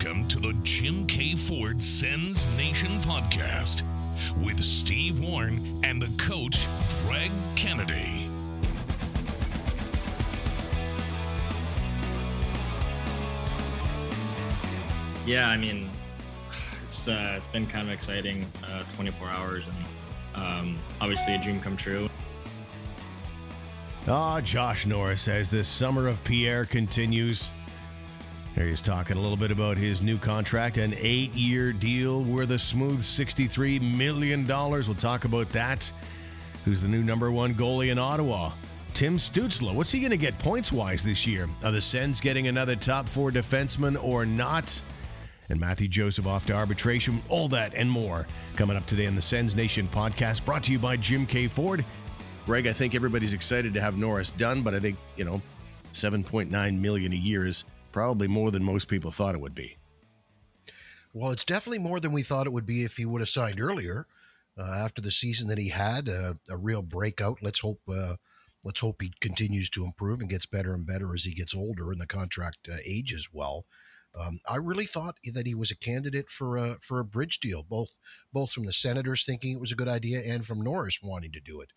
Welcome to the Jim Keay Ford Sens Nation podcast with Steve Warren and the coach, Greg Kennedy. Yeah, I mean, it's uh, it's been kind of exciting, uh, 24 hours, and um, obviously a dream come true. Ah, Josh Norris as this summer of Pierre continues. Here he's talking a little bit about his new contract, an eight year deal worth a smooth $63 million. We'll talk about that. Who's the new number one goalie in Ottawa? Tim Stützle. What's he going to get points wise this year? Are the Sens getting another top four defenseman or not? And Matthew Joseph off to arbitration. All that and more coming up today on the Sens Nation podcast, brought to you by Jim Keay Ford. Greg, I think everybody's excited to have Norris done, but I think, you know, 7.9 million a year is probably more than most people thought it would be. Well, it's definitely more than we thought it would be if he would have signed earlier. Uh, after the season that he had, uh, a real breakout. Let's hope. Uh, let's hope he continues to improve and gets better and better as he gets older and the contract uh, ages well. Um, I really thought that he was a candidate for a for a bridge deal, both both from the Senators thinking it was a good idea and from Norris wanting to do it.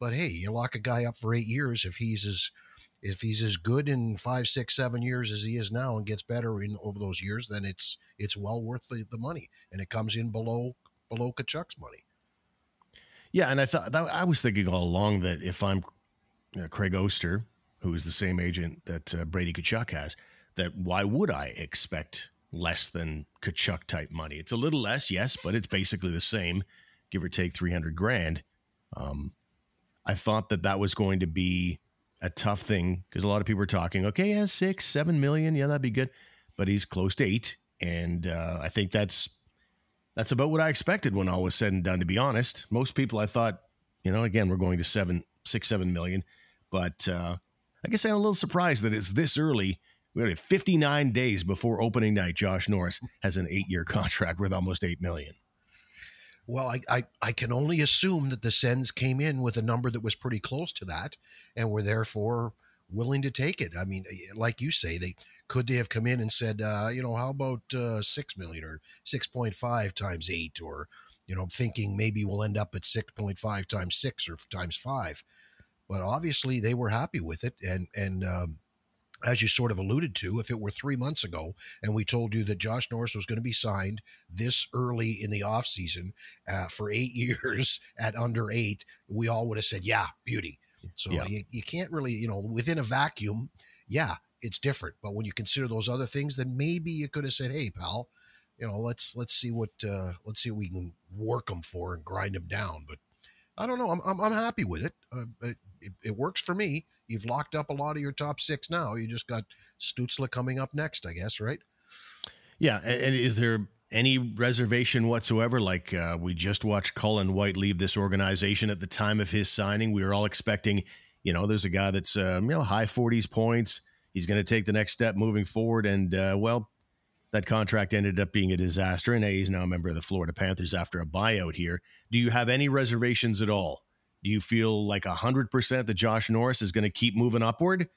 But hey, you lock a guy up for eight years if he's as if he's as good in five, six, seven years as he is now and gets better in over those years, then it's it's well worth the, the money, and it comes in below below Tkachuk's money. Yeah, and I thought I was thinking all along that if I'm you know, Craig Oster, who is the same agent that uh, Brady Tkachuk has, that why would I expect less than Tkachuk type money? It's a little less, yes, but it's basically the same, give or take three hundred grand. Um, I thought that that was going to be a tough thing because a lot of people are talking, okay, yeah, six, seven million, yeah, that'd be good, but he's close to eight, and uh, I think that's that's about what I expected when all was said and done. To be honest, most people I thought, you know, again, we're going to seven, six, seven million, but uh, I guess I'm a little surprised that it's this early. We have 59 days before opening night. Josh Norris has an eight-year contract worth almost eight million. Well, I, I, I can only assume that the Sens came in with a number that was pretty close to that and were therefore willing to take it. I mean, eh, like you say, they could they have come in and said, uh, you know, how about uh, six million or six point five times eight, or you know, thinking maybe we'll end up at six point five times six or times five. But obviously, they were happy with it, and and um, as you sort of alluded to, if it were three months ago and we told you that Josh Norris was going to be signed this early in the offseason uh, for eight years at under eight, we all would have said, yeah, beauty. So yeah. you, you can't really, you know, within a vacuum, yeah, it's different. But when you consider those other things, then maybe you could have said, hey, pal, you know, let's let's see what uh, let's see what we can work them for and grind them down. But I don't know. I'm I'm, I'm happy with it. Uh, it, it. works for me. You've locked up a lot of your top six now. You just got Stützle coming up next, I guess, right? Yeah. And is there any reservation whatsoever? Like uh, we just watched Colin White leave this organization at the time of his signing. We were all expecting, you know, there's a guy that's um, you know high 40s points. He's going to take the next step moving forward, and uh, well, that contract ended up being a disaster, and he's now a member of the Florida Panthers after a buyout here. Do you have any reservations at all? Do you feel like 100% that Josh Norris is going to keep moving upward?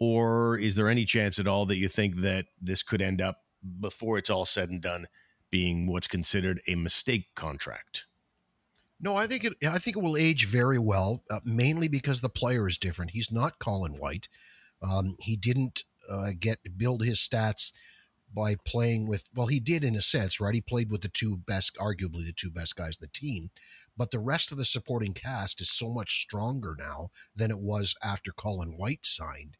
Or is there any chance at all that you think that this could end up, before it's all said and done, being what's considered a mistake contract? No, I think it. I think it will age very well, uh, mainly because the player is different. He's not Colin White. Um, he didn't uh, get build his stats by playing with well he did in a sense right he played with the two best arguably the two best guys in the team but the rest of the supporting cast is so much stronger now than it was after Colin White signed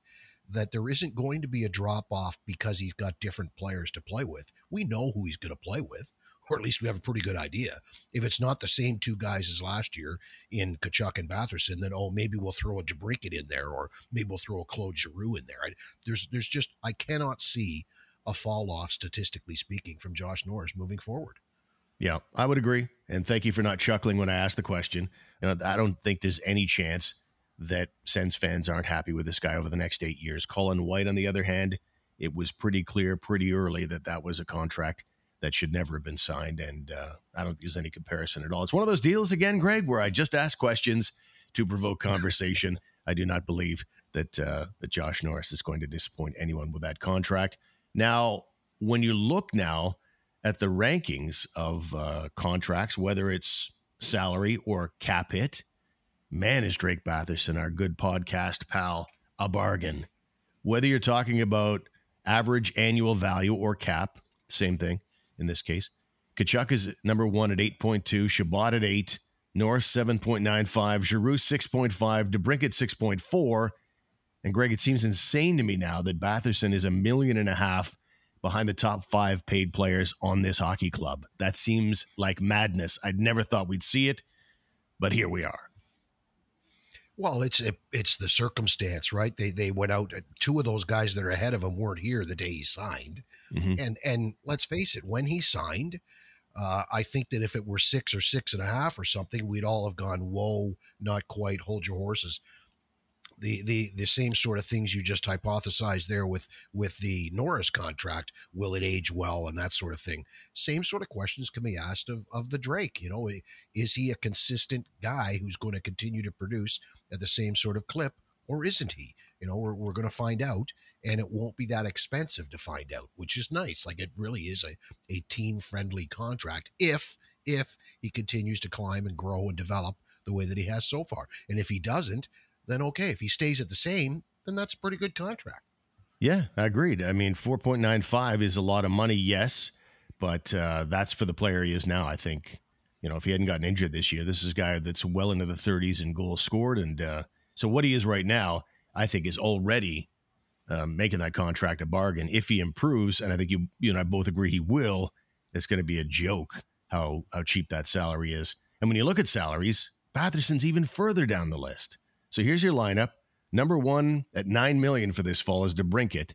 that there isn't going to be a drop off because he's got different players to play with we know who he's going to play with or at least we have a pretty good idea. If it's not the same two guys as last year in Tkachuk and Batherson, then oh maybe we'll throw a DeBrincat in there, or maybe we'll throw a Claude Giroux in there. I, there's there's just I cannot see a fall off, statistically speaking, from Josh Norris moving forward. Yeah, I would agree. And thank you for not chuckling when I asked the question. You know, I don't think there's any chance that Sens fans aren't happy with this guy over the next eight years. Colin White, on the other hand, it was pretty clear pretty early that that was a contract that should never have been signed. And uh, I don't think there's any comparison at all. It's one of those deals, again, Greg, where I just ask questions to provoke conversation. I do not believe that uh, that Josh Norris is going to disappoint anyone with that contract. Now, when you look now at the rankings of uh, contracts, whether it's salary or cap hit, man, is Drake Batherson, our good podcast pal, a bargain. Whether you're talking about average annual value or cap, same thing in this case. Tkachuk is number one at 8.2, Chabot at 8, Norris 7.95, Giroux 6.5, DeBrincat 6.4. And Greg, it seems insane to me now that Batherson is a million and a half behind the top five paid players on this hockey club. That seems like madness. I'd never thought we'd see it, but here we are. Well, it's it, it's the circumstance, right? They they went out. Two of those guys that are ahead of him weren't here the day he signed, mm-hmm. and and let's face it, when he signed, uh, I think that if it were six or six and a half or something, we'd all have gone, "Whoa, not quite. Hold your horses." The the the same sort of things you just hypothesized there with with the Norris contract. Will it age well and that sort of thing? Same sort of questions can be asked of of the Drake. You know, is he a consistent guy who's going to continue to produce at the same sort of clip? Or isn't he? You know, we're, we're going to find out, and it won't be that expensive to find out, which is nice. Like it really is a, a team friendly contract if if he continues to climb and grow and develop the way that he has so far. And if he doesn't, then okay. If he stays at the same, then that's a pretty good contract. Yeah, I agreed. I mean, 4.95 is a lot of money, yes, but uh, that's for the player he is now. I think, you know, if he hadn't gotten injured this year, this is a guy that's well into the 30s in goals scored. And uh, so what he is right now, I think, is already um, making that contract a bargain. If he improves, and I think you, you and I both agree he will, it's going to be a joke how, how cheap that salary is. And when you look at salaries, Batherson's even further down the list. So here's your lineup. Number one at nine million for this fall is DeBrincat.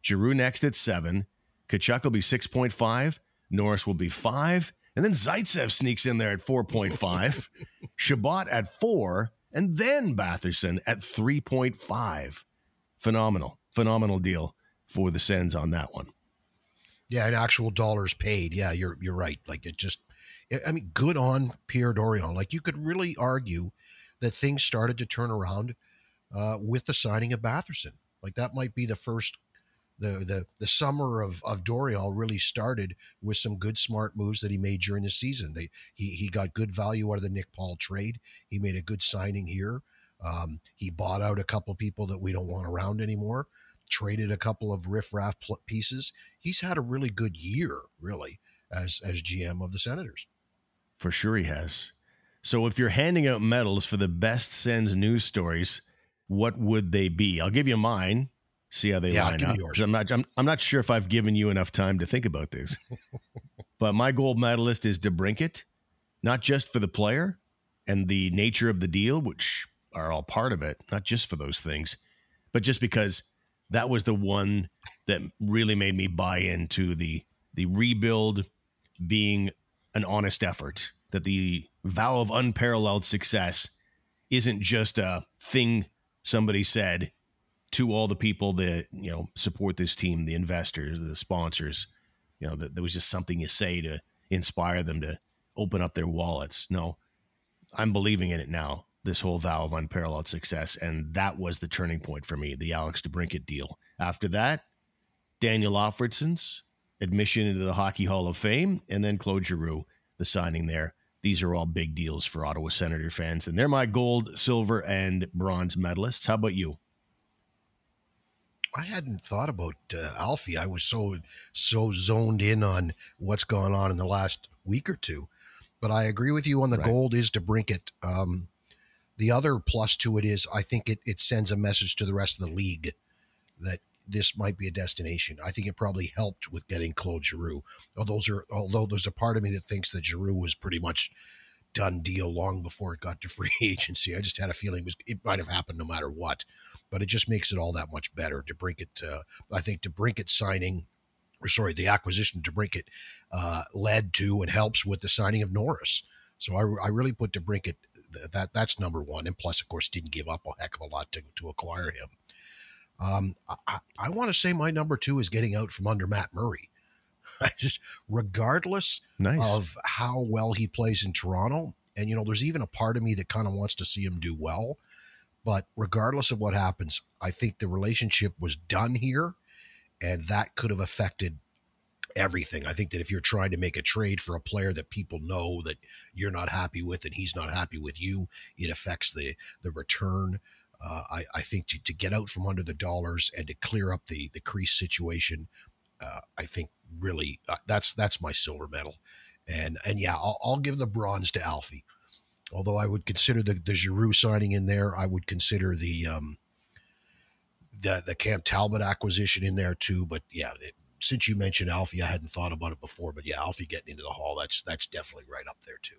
Giroux next at seven. Tkachuk will be six point five. Norris will be five, and then Zaitsev sneaks in there at four point five. Chabot at four, and then Batherson at three point five. Phenomenal, phenomenal deal for the Sens on that one. Yeah, and actual dollars paid. Yeah, you're you're right. Like it just, I mean, good on Pierre Dorion. Like you could really argue that things started to turn around uh, with the signing of Batherson. Like that might be the first, the the the summer of of Dorion really started with some good smart moves that he made during the season. They he he got good value out of the Nick Paul trade. He made a good signing here. Um, he bought out a couple people that we don't want around anymore. Traded a couple of riffraff pieces. He's had a really good year, really, as as GM of the Senators. For sure, he has. So if you're handing out medals for the best Sens news stories, what would they be? I'll give you mine. See how they yeah, line up. I'm not. I'm, I'm not sure if I've given you enough time to think about this. but my gold medalist is DeBrincat, not just for the player and the nature of the deal, which are all part of it, not just for those things, but just because that was the one that really made me buy into the the rebuild being an honest effort that the vow of unparalleled success isn't just a thing somebody said to all the people that you know support this team the investors the sponsors you know that there was just something you say to inspire them to open up their wallets. No i'm believing in it now this whole vow of unparalleled success and that was the turning point for me the alex debrincat deal. After that daniel alfredsson's admission into the hockey hall of fame and then claude giroux the signing there these are all big deals for Ottawa Senator fans, and they're my gold, silver, and bronze medalists. How about you? I hadn't thought about uh, Alfie. I was so so zoned in on what's gone on in the last week or two. But I agree with you on the right. gold is to DeBrincat. Um, the other plus to it is I think it, it sends a message to the rest of the league that this might be a destination. I think it probably helped with getting Claude Giroux. Although although there's a part of me that thinks that Giroux was pretty much done deal long before it got to free agency. I just had a feeling it, was, it might have happened no matter what, but it just makes it all that much better. DeBrincat, uh, I think DeBrincat signing, or sorry, the acquisition DeBrincat uh, led to and helps with the signing of Norris. So I, I really put to DeBrincat that that's number one, and plus, of course, didn't give up a heck of a lot to, to acquire him. Um, I, I want to say my number two is getting out from under Matt Murray. I just, regardless nice. of how well he plays in Toronto, and you know, there's even a part of me that kind of wants to see him do well. But regardless of what happens, I think the relationship was done here, and that could have affected everything. I think that if you're trying to make a trade for a player that people know that you're not happy with and he's not happy with you, it affects the the return. Uh, I, I think to, to get out from under the dollars and to clear up the the crease situation, uh, I think really uh, that's that's my silver medal, and and yeah, I'll, I'll give the bronze to Alfie. Although I would consider the the Giroux signing in there, I would consider the um, the the Cam Talbot acquisition in there too. But yeah, it, since you mentioned Alfie, I hadn't thought about it before. But yeah, Alfie getting into the hall, that's that's definitely right up there too.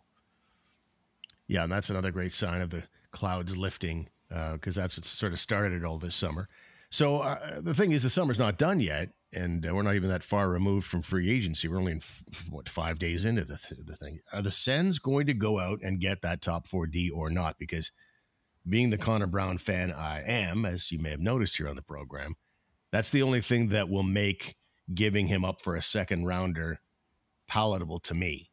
Yeah, and that's another great sign of the clouds lifting because uh, that's what sort of started it all this summer. So uh, the thing is, the summer's not done yet, and uh, we're not even that far removed from free agency. We're only in f- what five days into the th- the thing. Are the Sens going to go out and get that top four D or not? Because being the Connor Brown fan I am, as you may have noticed here on the program, that's the only thing that will make giving him up for a second rounder palatable to me.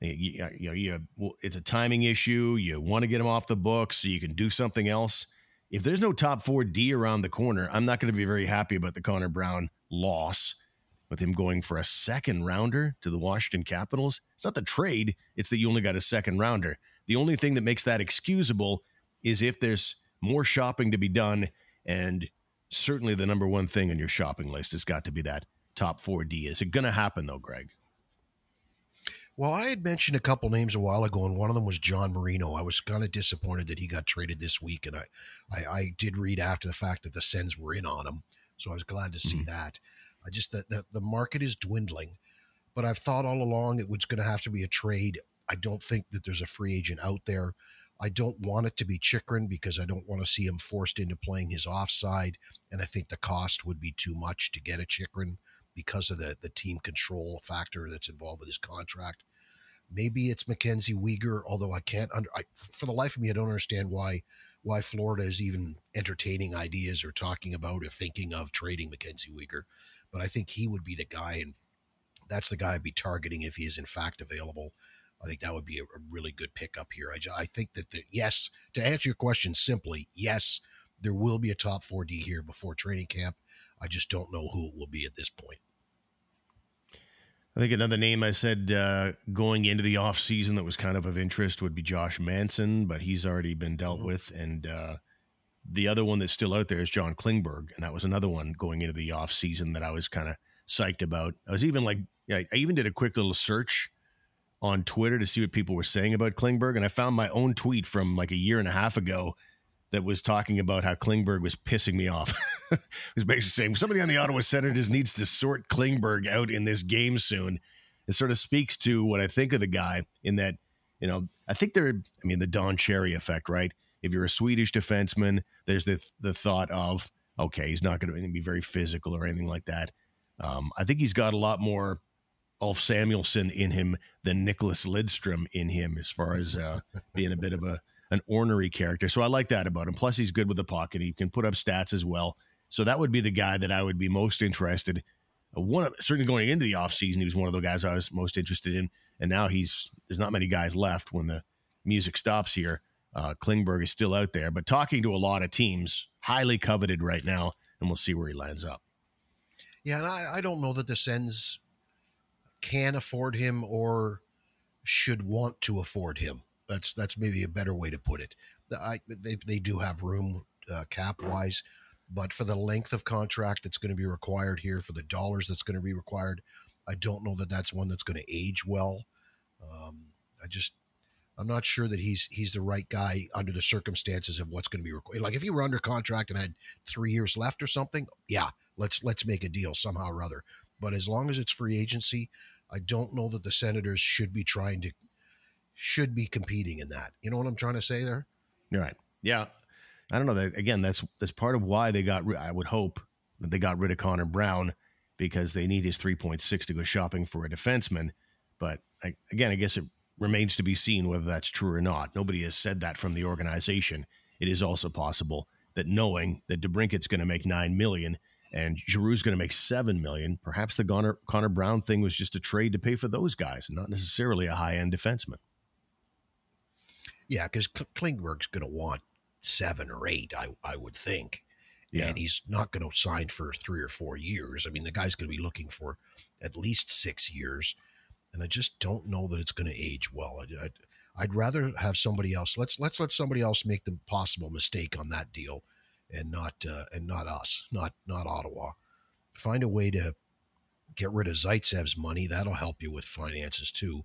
You, uh, you know, you, it's a timing issue. You want to get them off the books so you can do something else. If there's no top four D around the corner, I'm not going to be very happy about the Connor Brown loss with him going for a second rounder to the Washington Capitals. It's not the trade, it's that you only got a second rounder. The only thing that makes that excusable is if there's more shopping to be done. And certainly the number one thing on your shopping list has got to be that top 4D. Is it going to happen, though, Greg? Well, I had mentioned a couple names a while ago, and one of them was John Marino. I was kind of disappointed that he got traded this week, and I, I, I did read after the fact that the Sens were in on him, so I was glad to see mm-hmm. that. I just that the, the market is dwindling, but I've thought all along it was going to have to be a trade. I don't think that there's a free agent out there. I don't want it to be Chychrun because I don't want to see him forced into playing his offside. And I think the cost would be too much to get a Chychrun because of the, the team control factor that's involved with his contract. Maybe it's Mackenzie Weegar, although I can't under I, for the life of me, I don't understand why why Florida is even entertaining ideas or talking about or thinking of trading Mackenzie Weegar. But I think he would be the guy, and that's the guy I'd be targeting if he is in fact available. I think that would be a, a really good pickup here. I, I think that the, yes, to answer your question simply, yes, there will be a top 4D here before training camp. I just don't know who it will be at this point. I think another name I said uh, going into the off season that was kind of of interest would be Josh Manson, but he's already been dealt mm-hmm. with. And uh, the other one that's still out there is John Klingberg, and that was another one going into the off season that I was kind of psyched about. I was even like, I even did a quick little search on Twitter to see what people were saying about Klingberg, and I found my own tweet from like a year and a half ago that was talking about how Klingberg was pissing me off. was basically saying somebody on the Ottawa Senators needs to sort Klingberg out in this game soon. It sort of speaks to what I think of the guy in that, you know, I think they're, I mean, the Don Cherry effect, right? If you're a Swedish defenseman, there's the the thought of, okay, he's not going to be very physical or anything like that. Um, I think he's got a lot more Ulf Samuelsson in him than Nicholas Lidstrom in him as far as uh, being a bit of a an ornery character. So I like that about him. Plus, he's good with the pocket. He can put up stats as well. So that would be the guy that I would be most interested. Uh, one of, certainly going into the offseason, he was one of the guys I was most interested in. And now he's there's not many guys left when the music stops here. Uh, Klingberg is still out there, but talking to a lot of teams, highly coveted right now, and we'll see where he lands up. Yeah, and I, I don't know that the Sens can afford him or should want to afford him. That's that's maybe a better way to put it. I, they they do have room uh, cap wise, but for the length of contract that's going to be required here, for the dollars that's going to be required, I don't know that that's one that's going to age well. Um, I just I'm not sure that he's he's the right guy under the circumstances of what's going to be required. Like if he were under contract and had three years left or something, yeah, let's let's make a deal somehow or other. But as long as it's free agency, I don't know that the Senators should be trying to should be competing in that. You know what I'm trying to say there? You're right. Yeah. I don't know that again. That's that's part of why they got. I would hope that they got rid of Connor Brown because they need his 3.6 to go shopping for a defenseman. But I, again, I guess it remains to be seen whether that's true or not. Nobody has said that from the organization. It is also possible that knowing that DeBrincat's going to make nine million and Giroux's going to make seven million. Perhaps the Connor, Connor Brown thing was just a trade to pay for those guys, not necessarily a high end defenseman. Yeah, because Klingberg's going to want seven or eight, I I would think, Yeah. and he's not going to sign for three or four years. I mean, the guy's going to be looking for at least six years, and I just don't know that it's going to age well. I, I'd, I'd rather have somebody else. Let's let's let somebody else make the possible mistake on that deal, and not uh, and not us, not not Ottawa. Find a way to get rid of Zaitsev's money. That'll help you with finances too.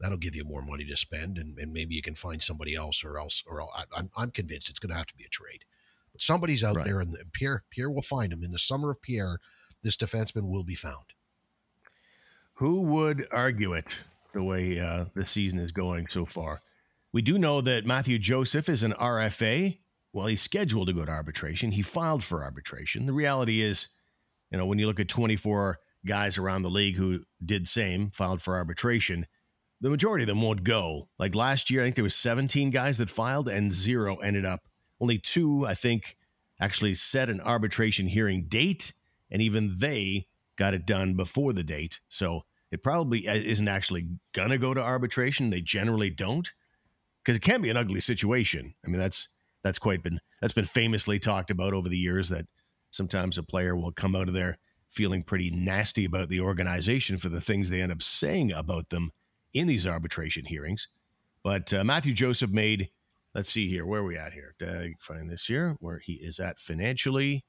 That'll give you more money to spend, and, and maybe you can find somebody else, or else, or else, I, I'm I'm convinced it's going to have to be a trade. But somebody's out Right. there, and Pierre Pierre will find him in the summer of Pierre. This defenseman will be found. Who would argue it the way uh, the season is going so far? We do know that Matthew Joseph is an RFA. Well, he's scheduled to go to arbitration. He filed for arbitration. The reality is, you know, when you look at 24 guys around the league who did same, filed for arbitration, the majority of them won't go. Like last year, I think there was 17 guys that filed and zero ended up. Only two, I think, actually set an arbitration hearing date, and even they got it done before the date. So it probably uh, isn't actually gonna go to arbitration. They generally don't, because it can be an ugly situation. I mean, that's that's quite been that's been famously talked about over the years. That sometimes a player will come out of there feeling pretty nasty about the organization for the things they end up saying about them in these arbitration hearings. But uh, Matthew Joseph made, let's see here, where are we at here? Did I find this here? Where he is at financially.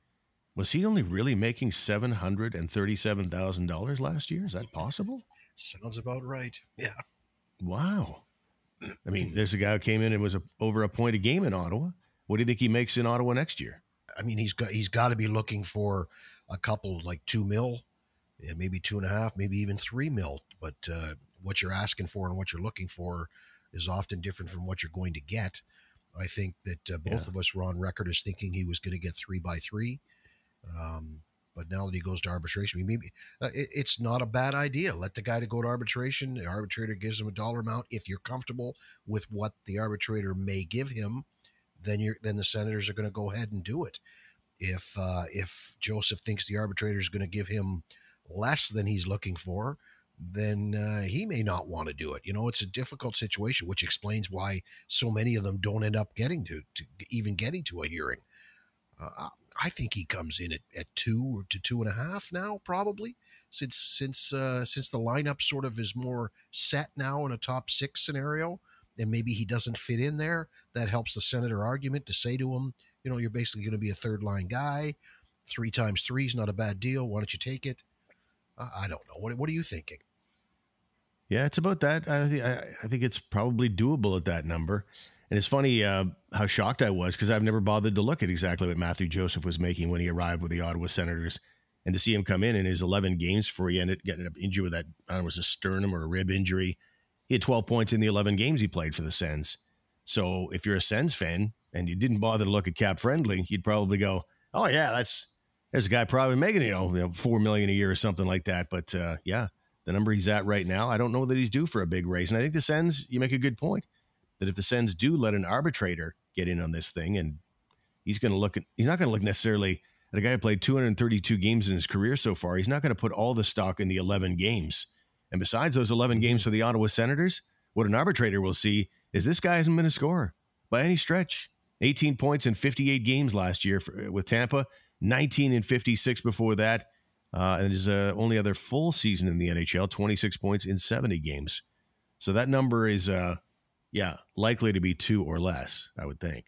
Was he only really making seven hundred and thirty-seven thousand dollars last year? Is that possible? Sounds about right. Yeah. Wow. I mean, there's a guy who came in and was a, over a point a game in Ottawa. What do you think he makes in Ottawa next year? I mean, he's got he's got to be looking for a couple like two mil, yeah, maybe two and a half, maybe even three mil. But uh, what you're asking for and what you're looking for is often different from what you're going to get. I think that uh, both Yeah. of us were on record as thinking he was going to get three by three. Um, but now that he goes to arbitration, maybe uh, it, it's not a bad idea. Let the guy to go to arbitration. The arbitrator gives him a dollar amount. If you're comfortable with what the arbitrator may give him, then you're then the senators are going to go ahead and do it. If uh, if Joseph thinks the arbitrator is going to give him less than he's looking for, then uh, he may not want to do it. You know, it's a difficult situation, which explains why so many of them don't end up getting to, to even getting to a hearing. Uh, I think he comes in at, at two or to two and a half now, probably since since uh, since the lineup sort of is more set now in a top six scenario, and maybe he doesn't fit in there. That helps the senator argument to say to him, you know, you're basically going to be a third line guy. Three times three is not a bad deal. Why don't you take it? I don't know. What what are you thinking? Yeah, it's about that. I, th- I think it's probably doable at that number. And it's funny uh, how shocked I was because I've never bothered to look at exactly what Matthew Joseph was making when he arrived with the Ottawa Senators. And to see him come in in his 11 games before he ended getting up injured with that, I don't know, was a sternum or a rib injury. He had 12 points in the 11 games he played for the Sens. So if you're a Sens fan and you didn't bother to look at cap friendly, you'd probably go, oh, yeah, that's there's a guy probably making, you know, you know, four million a year or something like that. But uh, yeah, the number he's at right now, I don't know that he's due for a big raise. And I think the Sens, you make a good point that if the Sens do let an arbitrator get in on this thing, and he's going to look at, he's not going to look necessarily at a guy who played 232 games in his career so far. He's not going to put all the stock in the 11 games. And besides those 11 games for the Ottawa Senators, what an arbitrator will see is this guy hasn't been a scorer by any stretch. 18 points in 58 games last year for, with Tampa, 19 and 56 before that. Uh, and his uh, only other full season in the NHL, 26 points in 70 games. So that number is, uh, yeah, likely to be two or less, I would think.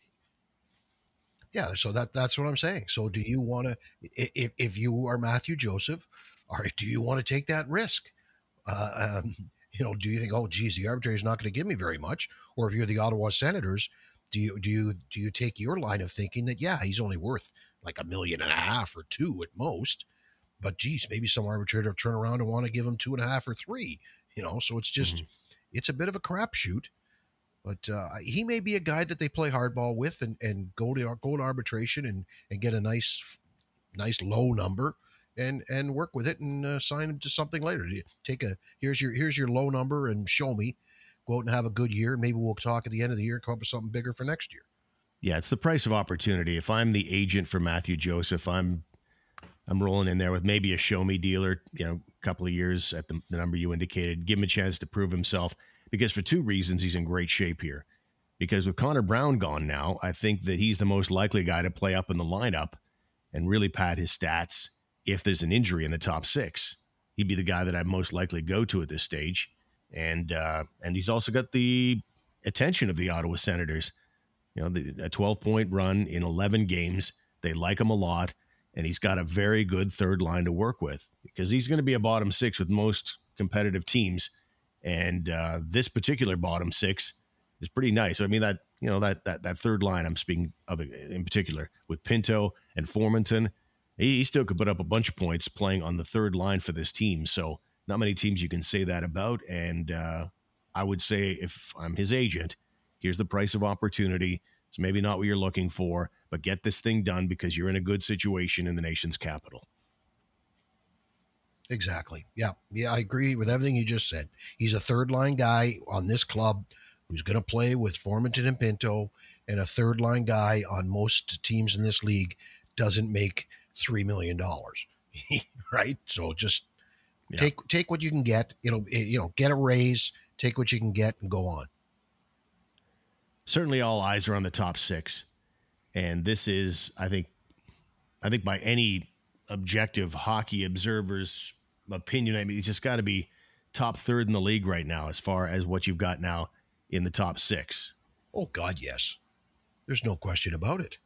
Yeah, so that that's what I'm saying. So do you want to if if you are Matthew Joseph, or do you want to take that risk? Uh, um, you know, do you think, oh, geez, the arbitrator is not going to give me very much? Or if you're the Ottawa Senators, do you do you do you take your line of thinking that yeah, he's only worth like a million and a half or two at most, but geez, maybe some arbitrator will turn around and want to give him two and a half or three. You know, so it's just it's a bit of a crapshoot. But uh, he may be a guy that they play hardball with and, and go to go to arbitration and, and get a nice nice low number and and work with it and uh, sign him to something later. Take a here's your here's your low number and show me. Go out and have a good year. Maybe we'll talk at the end of the year. and Come up with something bigger for next year. Yeah, it's the price of opportunity. If I'm the agent for Matthew Joseph, I'm I'm rolling in there with maybe a show me dealer, you know, a couple of years at the, the number you indicated. Give him a chance to prove himself because for two reasons he's in great shape here. Because with Connor Brown gone now, I think that he's the most likely guy to play up in the lineup. and really pad his stats if there's an injury in the top six. He'd be the guy that I'd most likely go to at this stage. And uh, and he's also got the attention of the Ottawa Senators. You know, the, a 12 point run in 11 games. They like him a lot, and he's got a very good third line to work with because he's going to be a bottom six with most competitive teams. And uh, this particular bottom six is pretty nice. I mean that you know that that that third line I'm speaking of in particular with Pinto and Formenton, he, he still could put up a bunch of points playing on the third line for this team. So not many teams you can say that about. And uh, I would say if I'm his agent, here's the price of opportunity. It's maybe not what you're looking for, but get this thing done because you're in a good situation in the nation's capital. Exactly. Yeah. Yeah. I agree with everything you just said. He's a third line guy on this club who's going to play with Formenton and Pinto, and a third line guy on most teams in this league doesn't make $3 million. right. So just yeah. take, take what you can get, you know, eh, you know, get a raise, take what you can get and go on. Certainly all eyes are on the top six. And this is, I think, I think by any objective hockey observer's opinion, I mean, it's just got to be top third in the league right now as far as what you've got now in the top six. Oh God, yes. There's no question about it.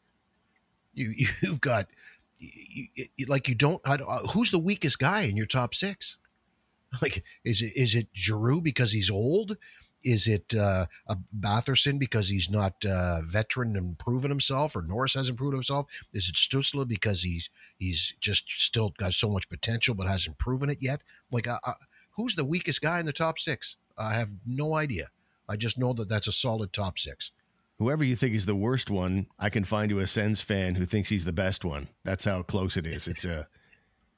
You you've got you, you, like you don't. Uh, who's the weakest guy in your top six? Like is it is it Giroux because he's old? Is it uh, a Batherson because he's not uh, veteran and proven himself, or Norris hasn't proven himself? Is it Stützle because he's he's just still got so much potential but hasn't proven it yet? Like, uh, uh, who's the weakest guy in the top six? I have no idea. I just know that that's a solid top six. Whoever you think is the worst one, I can find you a Sens fan who thinks he's the best one. That's how close it is. It's a,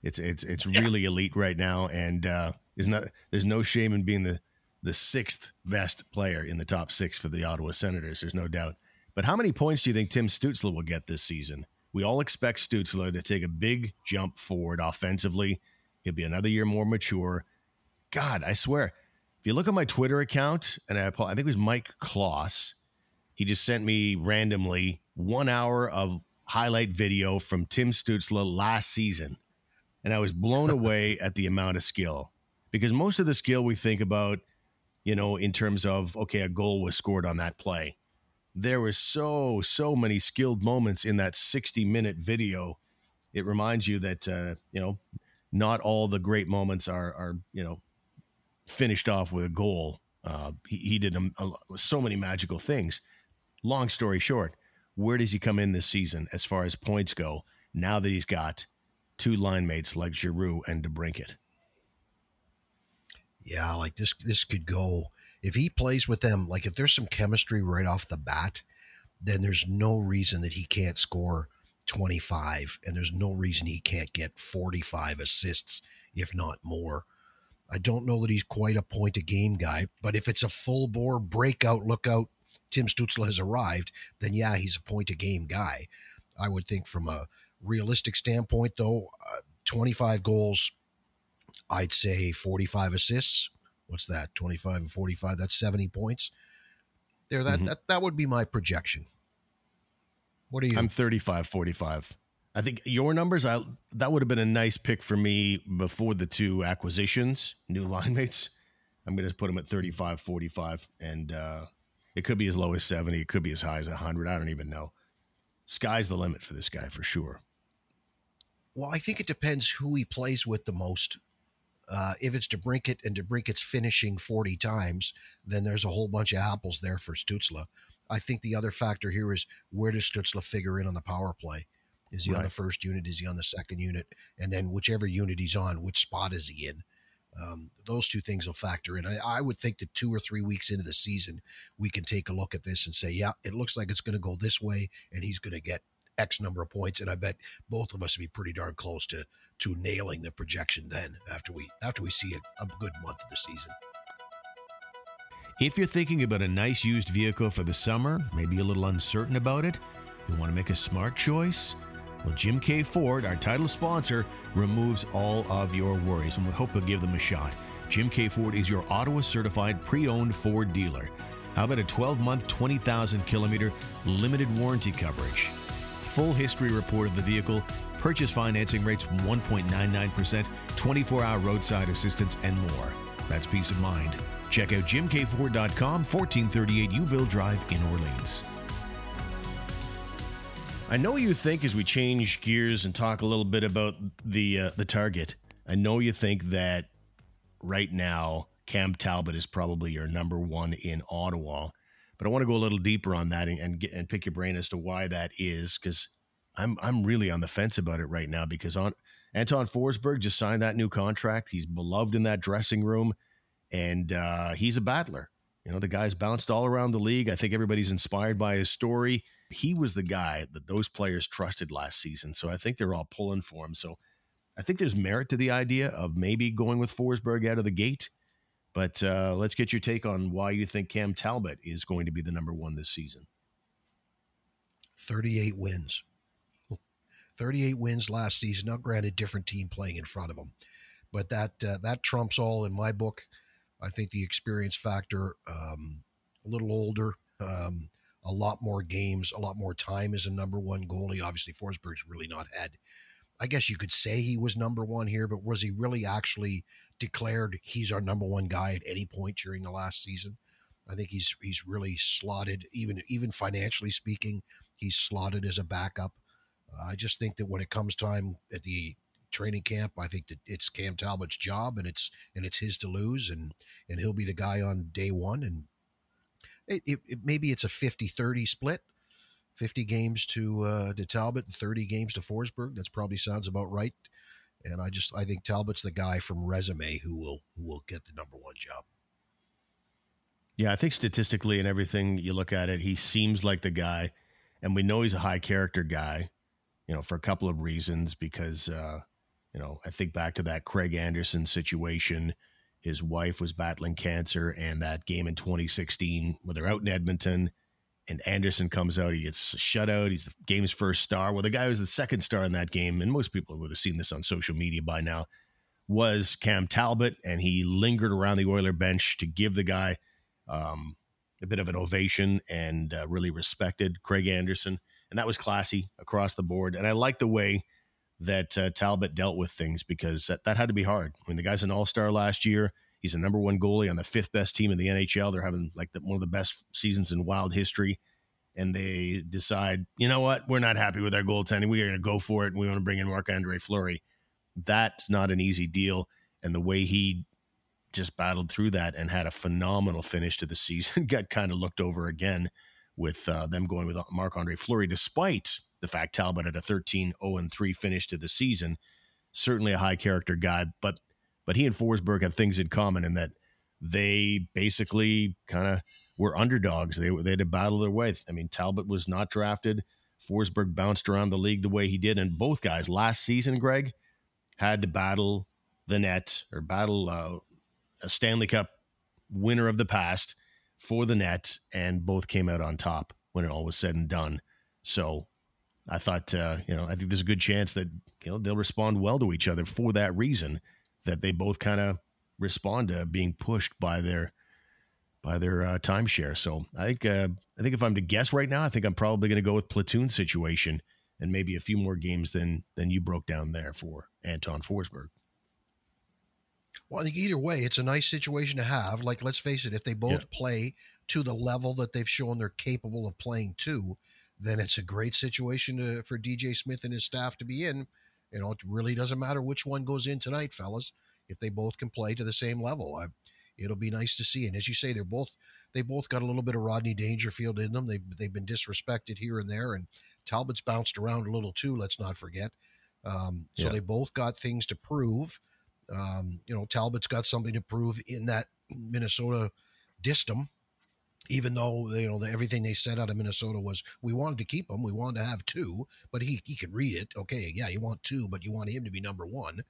it's it's it's really yeah. elite right now, and uh, is not there's no shame in being the the sixth best player in the top six for the Ottawa Senators. There's no doubt. But how many points do you think Tim Stützle will get this season? We all expect Stützle to take a big jump forward offensively. He'll be another year more mature. God, I swear, if you look at my Twitter account, and I, I think it was Mike Kloss, he just sent me randomly one hour of highlight video from Tim Stützle last season. And I was blown away at the amount of skill because most of the skill we think about, you know, in terms of, okay, a goal was scored on that play. There were so, so many skilled moments in that 60 minute video. It reminds you that, uh, you know, not all the great moments are, are, you know, finished off with a goal. Uh, he, he, did a, a, so many magical things. Long story short, where does he come in this season as far as points go? Now that he's got two line mates like Giroux and DeBrincat. Yeah, like this. This could go if he plays with them. Like if there's some chemistry right off the bat, then there's no reason that he can't score 25, and there's no reason he can't get 45 assists, if not more. I don't know that he's quite a point a game guy, but if it's a full bore breakout, lookout, Tim Stützle has arrived, then yeah, he's a point a game guy. I would think from a realistic standpoint, though, uh, 25 goals, I'd say 45 assists. What's that? 25 and 45, that's 70 points. There, that, mm-hmm. that, that would be my projection. What are you? I'm 35 45. I think your numbers, I that would have been a nice pick for me before the two acquisitions, new line mates. I'm going to put him at 35, 45, and uh, it could be as low as 70. It could be as high as 100. I don't even know. Sky's the limit for this guy for sure. Well, I think it depends who he plays with the most. Uh, if it's DeBrincat and DeBrincat's finishing 40 times, then there's a whole bunch of apples there for Stützle. I think the other factor here is where does Stützle figure in on the power play? Is he right. on the first unit? Is he on the second unit? And then whichever unit he's on, which spot is he in? Um, those two things will factor in. I, I, would think that two or three weeks into the season, we can take a look at this and say, yeah, it looks like it's going to go this way, and he's going to get X number of points. And I bet both of us will be pretty darn close to to nailing the projection then after we after we see a, a good month of the season. If you're thinking about a nice used vehicle for the summer, maybe a little uncertain about it, you want to make a smart choice well, Jim Keay Ford, our title sponsor, removes all of your worries, and we hope you'll give them a shot. Jim Keay Ford is your Ottawa certified pre owned Ford dealer. How about a 12 month, 20,000 kilometer limited warranty coverage? Full history report of the vehicle, purchase financing rates from 1.99%, 24 hour roadside assistance, and more. That's peace of mind. Check out jimk4.com, 1438 Youville Drive in Orleans. I know you think as we change gears and talk a little bit about the uh, the target. I know you think that right now Cam Talbot is probably your number one in Ottawa, but I want to go a little deeper on that and and, get, and pick your brain as to why that is because I'm I'm really on the fence about it right now because on Anton Forsberg just signed that new contract. He's beloved in that dressing room, and uh, he's a battler. You know, the guy's bounced all around the league. I think everybody's inspired by his story he was the guy that those players trusted last season. So I think they're all pulling for him. So I think there's merit to the idea of maybe going with Forsberg out of the gate. But uh, let's get your take on why you think Cam Talbot is going to be the number one this season. 38 wins. 38 wins last season. Now, granted, different team playing in front of him, but that uh, that trumps all in my book. I think the experience factor, um, a little older, um, a lot more games, a lot more time as a number one goalie. Obviously, Forsberg's really not had. I guess you could say he was number one here, but was he really actually declared he's our number one guy at any point during the last season? I think he's he's really slotted, even even financially speaking, he's slotted as a backup. Uh, I just think that when it comes time at the training camp, I think that it's Cam Talbot's job and it's and it's his to lose, and and he'll be the guy on day one, and it, it, it, maybe it's a 50-30 split 50 games to uh, to Talbot and 30 games to Forsberg. That's probably sounds about right. And I just I think Talbot's the guy from resume who will who will get the number one job. Yeah, I think statistically and everything you look at it, he seems like the guy, and we know he's a high character guy. You know, for a couple of reasons. Because uh, you know, I think back to that Craig Anderson situation his wife was battling cancer, and that game in 2016 where they're out in Edmonton and Anderson comes out, he gets shut out. He's the game's first star. Well, the guy who was the second star in that game, and most people would have seen this on social media by now, was Cam Talbot, and he lingered around the Oiler bench to give the guy um, a bit of an ovation and uh, really respected Craig Anderson. And that was classy across the board. And I like the way that uh, Talbot dealt with things because that, that had to be hard. I mean, the guy's an all star last year. He's a number one goalie on the fifth best team in the NHL. They're having like the, one of the best seasons in wild history. And they decide, you know what? We're not happy with our goaltending. We're going to go for it. And we want to bring in Marc Andre Fleury. That's not an easy deal. And the way he just battled through that and had a phenomenal finish to the season got kind of looked over again with uh, them going with Marc Andre Fleury, despite the fact Talbot had a 13 0 3 finish to the season. Certainly a high character guy, but but he and Forsberg have things in common in that they basically kind of were underdogs. They they had to battle their way. I mean, Talbot was not drafted. Forsberg bounced around the league the way he did, and both guys last season, Greg, had to battle the net or battle uh, a Stanley Cup winner of the past for the net, and both came out on top when it all was said and done. So I thought, uh, you know, I think there's a good chance that you know they'll respond well to each other for that reason that they both kind of respond to being pushed by their by their uh, timeshare. So I think uh, I think if I'm to guess right now, I think I'm probably going to go with platoon situation and maybe a few more games than than you broke down there for Anton Forsberg. Well, I think either way, it's a nice situation to have. Like, let's face it, if they both yeah. play to the level that they've shown they're capable of playing to, then it's a great situation to, for DJ Smith and his staff to be in. You know, it really doesn't matter which one goes in tonight, fellas. If they both can play to the same level, I, it'll be nice to see. And as you say, they're both they both got a little bit of Rodney Dangerfield in them. They've they've been disrespected here and there, and Talbot's bounced around a little too. Let's not forget. Um, so yeah. they both got things to prove. Um, you know, Talbot's got something to prove in that Minnesota distum even though you know the, everything they said out of Minnesota was we wanted to keep him, we wanted to have two, but he he could read it. Okay, yeah, you want two, but you want him to be number one.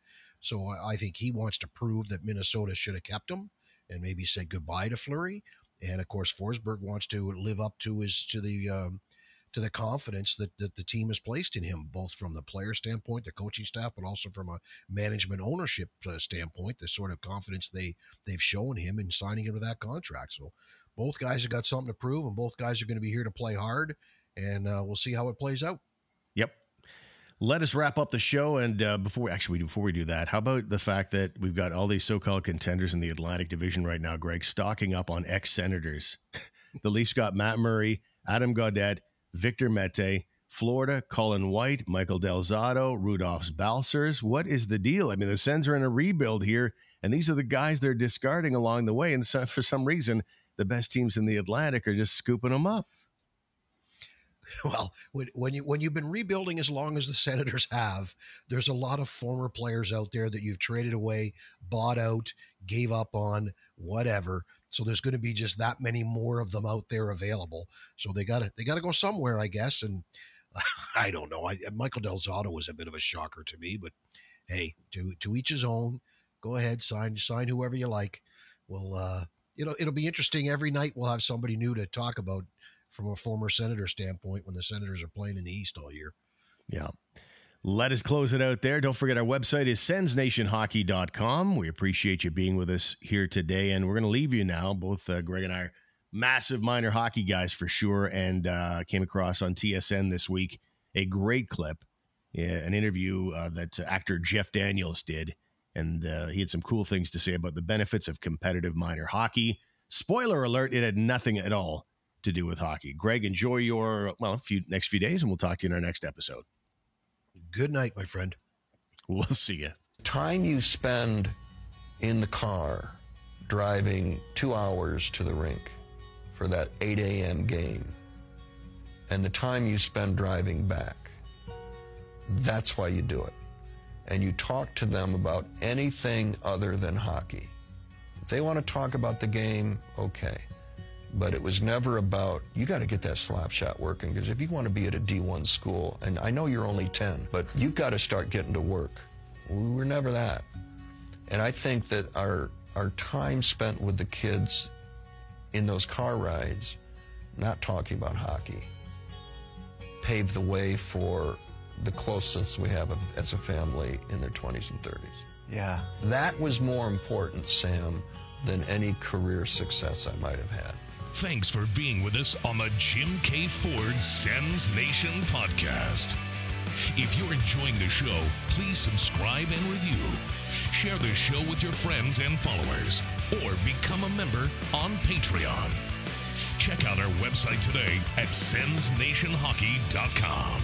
So I, I think he wants to prove that Minnesota should have kept him and maybe said goodbye to Fleury. And of course, Forsberg wants to live up to his to the um, to the confidence that, that the team has placed in him, both from the player standpoint, the coaching staff, but also from a management ownership uh, standpoint, the sort of confidence they they've shown him in signing him to that contract. So both guys have got something to prove, and both guys are going to be here to play hard, and uh, we'll see how it plays out. Yep. Let us wrap up the show. And uh, before actually before we do that, how about the fact that we've got all these so-called contenders in the Atlantic Division right now, Greg, stocking up on ex-senators. the Leafs got Matt Murray, Adam Gaudette, Victor Mete, Florida, Colin White, Michael Del Zotto, Rudolfs Balcers. What is the deal? I mean, the Sens are in a rebuild here, and these are the guys they're discarding along the way. And so, for some reason, the best teams in the Atlantic are just scooping them up. Well, when, you when you've been rebuilding as long as the Senators have, there's a lot of former players out there that you've traded away, bought out, gave up on, whatever. So there's going to be just that many more of them out there available. So they got to they got to go somewhere, I guess. And I don't know. I, Michael Del Zotto was a bit of a shocker to me, but hey, to to each his own. Go ahead, sign sign whoever you like. Well, uh, you know, it'll be interesting. Every night we'll have somebody new to talk about from a former senator standpoint when the Senators are playing in the East all year. Yeah. Let us close it out there. Don't forget our website is sensnationhockey.com. We appreciate you being with us here today. And we're going to leave you now. Both uh, Greg and I are massive minor hockey guys for sure. And uh, came across on TSN this week a great clip, yeah, an interview uh, that actor Jeff Daniels did. And uh, he had some cool things to say about the benefits of competitive minor hockey. Spoiler alert, it had nothing at all to do with hockey. Greg, enjoy your, well, few, next few days, and we'll talk to you in our next episode. Good night, my friend. We'll see you. Time you spend in the car driving two hours to the rink for that 8 a.m. game and the time you spend driving back. That's why you do it. And you talk to them about anything other than hockey. If they want to talk about the game, okay. But it was never about, you got to get that slap shot working because if you want to be at a D1 school, and I know you're only 10, but you've got to start getting to work. We were never that. And I think that our, our time spent with the kids in those car rides, not talking about hockey, paved the way for the closeness we have as a family in their 20s and 30s. Yeah. That was more important, Sam, than any career success I might have had. Thanks for being with us on the Jim Keay Ford Sens Nation podcast. If you're enjoying the show, please subscribe and review. Share the show with your friends and followers, or become a member on Patreon. Check out our website today at sensnationhockey.com.